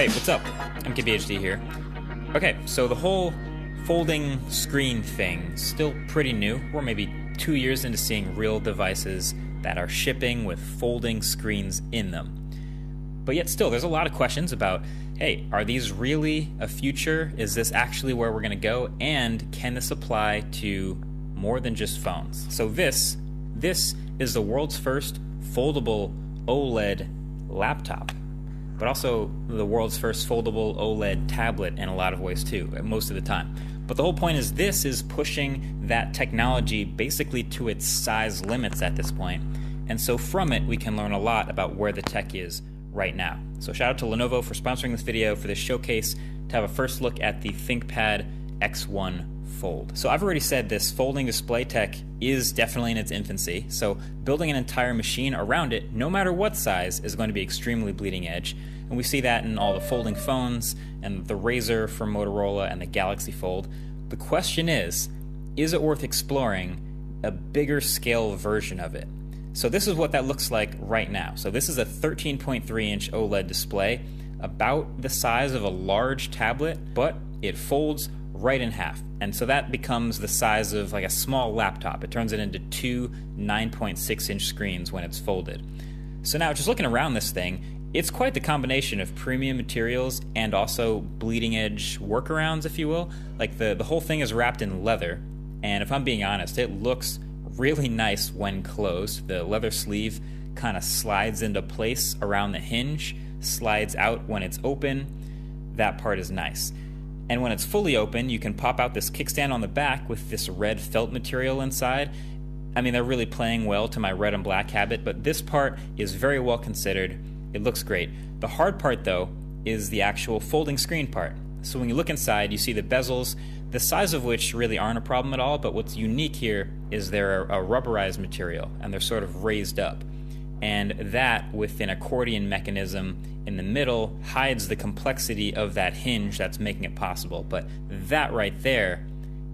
Hey, what's up? MKBHD here. Okay, so the whole folding screen thing is still pretty new. We're maybe two years into seeing real devices that are shipping with folding screens in them. But yet, still, there's a lot of questions about hey, are these really a future? Is this actually where we're going to go? And can this apply to more than just phones? So, this, this is the world's first foldable OLED laptop but also the world's first foldable OLED tablet in a lot of ways too, most of the time. But the whole point is this is pushing that technology basically to its size limits at this point. And so from it, we can learn a lot about where the tech is right now. So shout out to Lenovo for sponsoring this video for this showcase to have a first look at the ThinkPad X1 Fold. So I've already said this folding display tech is definitely in its infancy. So building an entire machine around it, no matter what size, is going to be extremely bleeding edge. And we see that in all the folding phones and the Razr from Motorola and the Galaxy Fold. The question is, is it worth exploring a bigger scale version of it? So this is what that looks like right now. So this is a 13.3 inch OLED display, about the size of a large tablet, but it folds right in half. And so that becomes the size of like a small laptop. It turns it into two 9.6 inch screens when it's folded. So now, just looking around this thing, it's quite the combination of premium materials and also bleeding edge workarounds, if you will. Like the, the whole thing is wrapped in leather, and if I'm being honest, it looks really nice when closed. The leather sleeve kind of slides into place around the hinge, slides out when it's open. That part is nice. And when it's fully open, you can pop out this kickstand on the back with this red felt material inside. I mean, they're really playing well to my red and black habit, but this part is very well considered. It looks great. The hard part, though, is the actual folding screen part. So when you look inside, you see the bezels, the size of which really aren't a problem at all, but what's unique here is they're a rubberized material and they're sort of raised up. And that, with an accordion mechanism, in the middle hides the complexity of that hinge that's making it possible. But that right there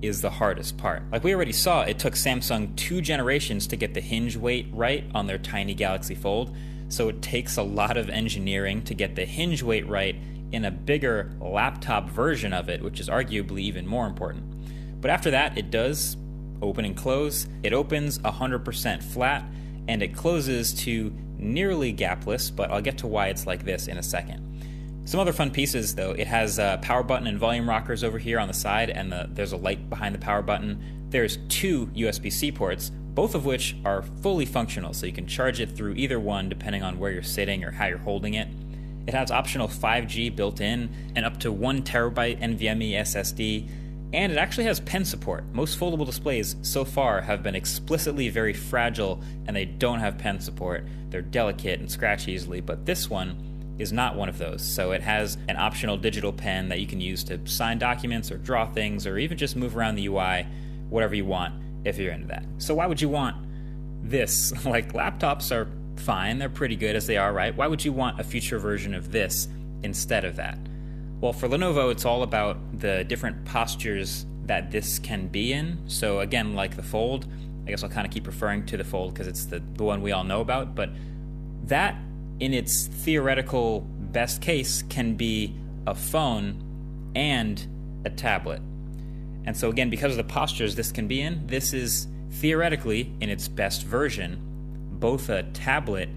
is the hardest part. Like we already saw, it took Samsung two generations to get the hinge weight right on their tiny Galaxy Fold. So it takes a lot of engineering to get the hinge weight right in a bigger laptop version of it, which is arguably even more important. But after that, it does open and close. It opens 100% flat and it closes to nearly gapless, but I'll get to why it's like this in a second. Some other fun pieces, though. It has a power button and volume rockers over here on the side, and the, there's a light behind the power button. There's two USB C ports, both of which are fully functional, so you can charge it through either one depending on where you're sitting or how you're holding it. It has optional 5G built in and up to 1 terabyte NVMe SSD, and it actually has pen support. Most foldable displays so far have been explicitly very fragile and they don't have pen support. They're delicate and scratch easily, but this one is not one of those. So it has an optional digital pen that you can use to sign documents or draw things or even just move around the UI, whatever you want if you're into that. So why would you want this? like laptops are fine, they're pretty good as they are, right? Why would you want a future version of this instead of that? Well, for Lenovo, it's all about the different postures that this can be in. So, again, like the Fold, I guess I'll kind of keep referring to the Fold because it's the, the one we all know about, but that, in its theoretical best case, can be a phone and a tablet. And so, again, because of the postures this can be in, this is theoretically, in its best version, both a tablet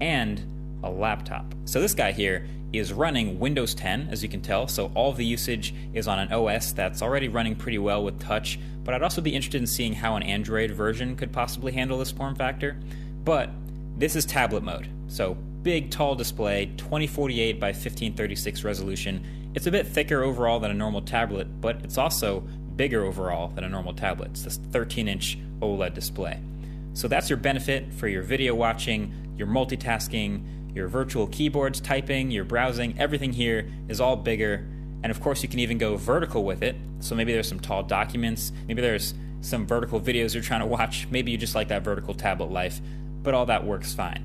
and a laptop. So, this guy here is running Windows 10, as you can tell, so all the usage is on an OS that's already running pretty well with touch, but I'd also be interested in seeing how an Android version could possibly handle this form factor. But this is tablet mode, so big, tall display, 2048 by 1536 resolution. It's a bit thicker overall than a normal tablet, but it's also bigger overall than a normal tablet. It's this 13 inch OLED display. So that's your benefit for your video watching, your multitasking, your virtual keyboards, typing, your browsing, everything here is all bigger. And of course, you can even go vertical with it. So maybe there's some tall documents, maybe there's some vertical videos you're trying to watch, maybe you just like that vertical tablet life, but all that works fine.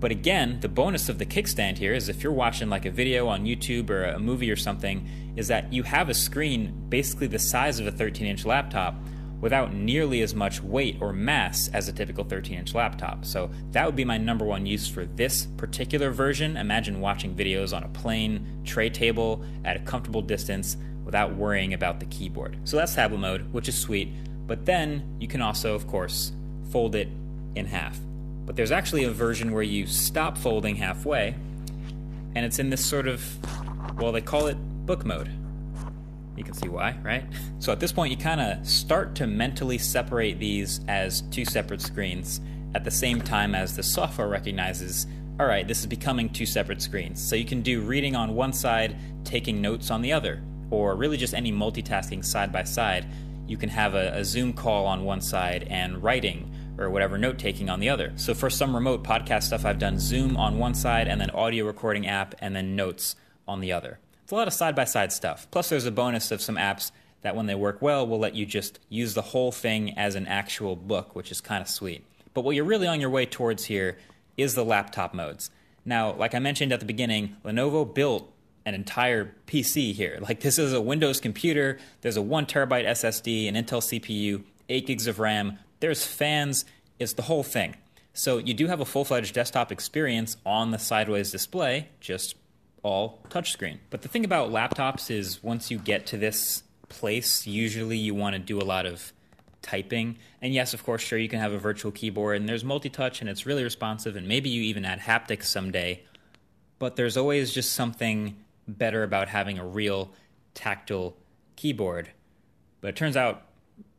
But again, the bonus of the kickstand here is if you're watching like a video on YouTube or a movie or something, is that you have a screen basically the size of a 13 inch laptop without nearly as much weight or mass as a typical 13 inch laptop. So that would be my number one use for this particular version. Imagine watching videos on a plane tray table at a comfortable distance without worrying about the keyboard. So that's tablet mode, which is sweet. But then you can also, of course, fold it in half. But there's actually a version where you stop folding halfway, and it's in this sort of, well, they call it book mode. You can see why, right? So at this point, you kind of start to mentally separate these as two separate screens at the same time as the software recognizes, all right, this is becoming two separate screens. So you can do reading on one side, taking notes on the other, or really just any multitasking side by side. You can have a, a Zoom call on one side and writing or whatever note taking on the other. So for some remote podcast stuff, I've done Zoom on one side and then audio recording app and then notes on the other. It's a lot of side by side stuff. Plus, there's a bonus of some apps that, when they work well, will let you just use the whole thing as an actual book, which is kind of sweet. But what you're really on your way towards here is the laptop modes. Now, like I mentioned at the beginning, Lenovo built an entire PC here. Like, this is a Windows computer, there's a 1 terabyte SSD, an Intel CPU, 8 gigs of RAM, there's fans, it's the whole thing. So, you do have a full fledged desktop experience on the sideways display, just all touchscreen. But the thing about laptops is once you get to this place, usually you want to do a lot of typing. And yes, of course, sure, you can have a virtual keyboard and there's multi touch and it's really responsive, and maybe you even add haptics someday. But there's always just something better about having a real tactile keyboard. But it turns out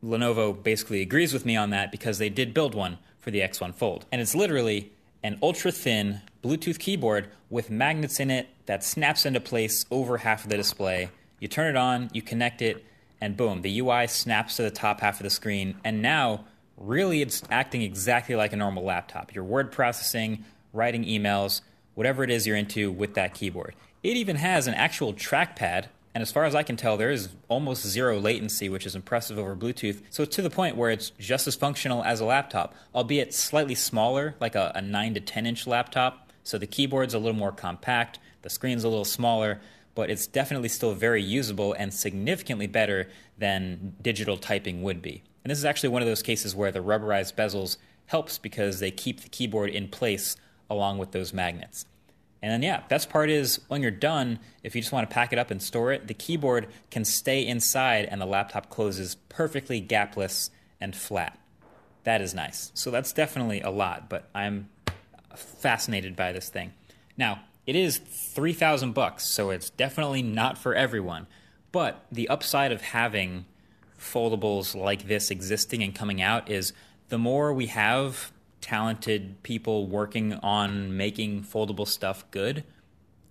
Lenovo basically agrees with me on that because they did build one for the X1 Fold. And it's literally an ultra thin Bluetooth keyboard with magnets in it that snaps into place over half of the display. You turn it on, you connect it, and boom, the UI snaps to the top half of the screen. And now, really, it's acting exactly like a normal laptop. Your word processing, writing emails, whatever it is you're into with that keyboard. It even has an actual trackpad and as far as I can tell, there is almost zero latency, which is impressive over Bluetooth. So to the point where it's just as functional as a laptop, albeit slightly smaller, like a, a 9 to 10 inch laptop. So the keyboard's a little more compact, the screen's a little smaller, but it's definitely still very usable and significantly better than digital typing would be. And this is actually one of those cases where the rubberized bezels helps because they keep the keyboard in place along with those magnets. And then, yeah, best part is when you're done, if you just want to pack it up and store it, the keyboard can stay inside and the laptop closes perfectly gapless and flat. That is nice. So that's definitely a lot, but I'm fascinated by this thing. Now, it is 3000 bucks, so it's definitely not for everyone. But the upside of having foldables like this existing and coming out is the more we have talented people working on making foldable stuff good,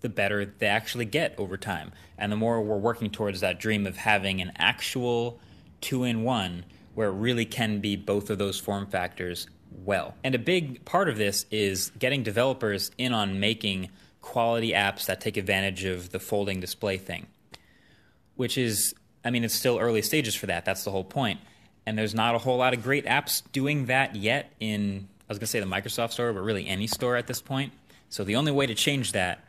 the better they actually get over time. And the more we're working towards that dream of having an actual two in one where it really can be both of those form factors well. And a big part of this is getting developers in on making quality apps that take advantage of the folding display thing, which is, I mean, it's still early stages for that. That's the whole point. And there's not a whole lot of great apps doing that yet in was going to say the Microsoft Store, but really any store at this point. So the only way to change that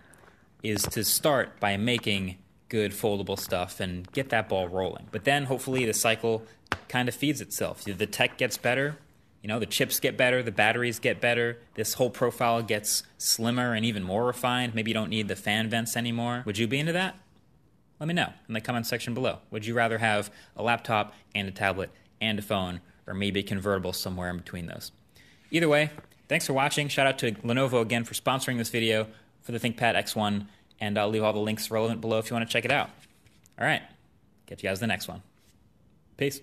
is to start by making good foldable stuff and get that ball rolling. But then hopefully the cycle kind of feeds itself. The tech gets better, you know, the chips get better, the batteries get better, this whole profile gets slimmer and even more refined. Maybe you don't need the fan vents anymore. Would you be into that? Let me know in the comment section below. Would you rather have a laptop and a tablet and a phone, or maybe a convertible somewhere in between those? Either way, thanks for watching. Shout out to Lenovo again for sponsoring this video for the ThinkPad X1, and I'll leave all the links relevant below if you want to check it out. All right, catch you guys in the next one. Peace.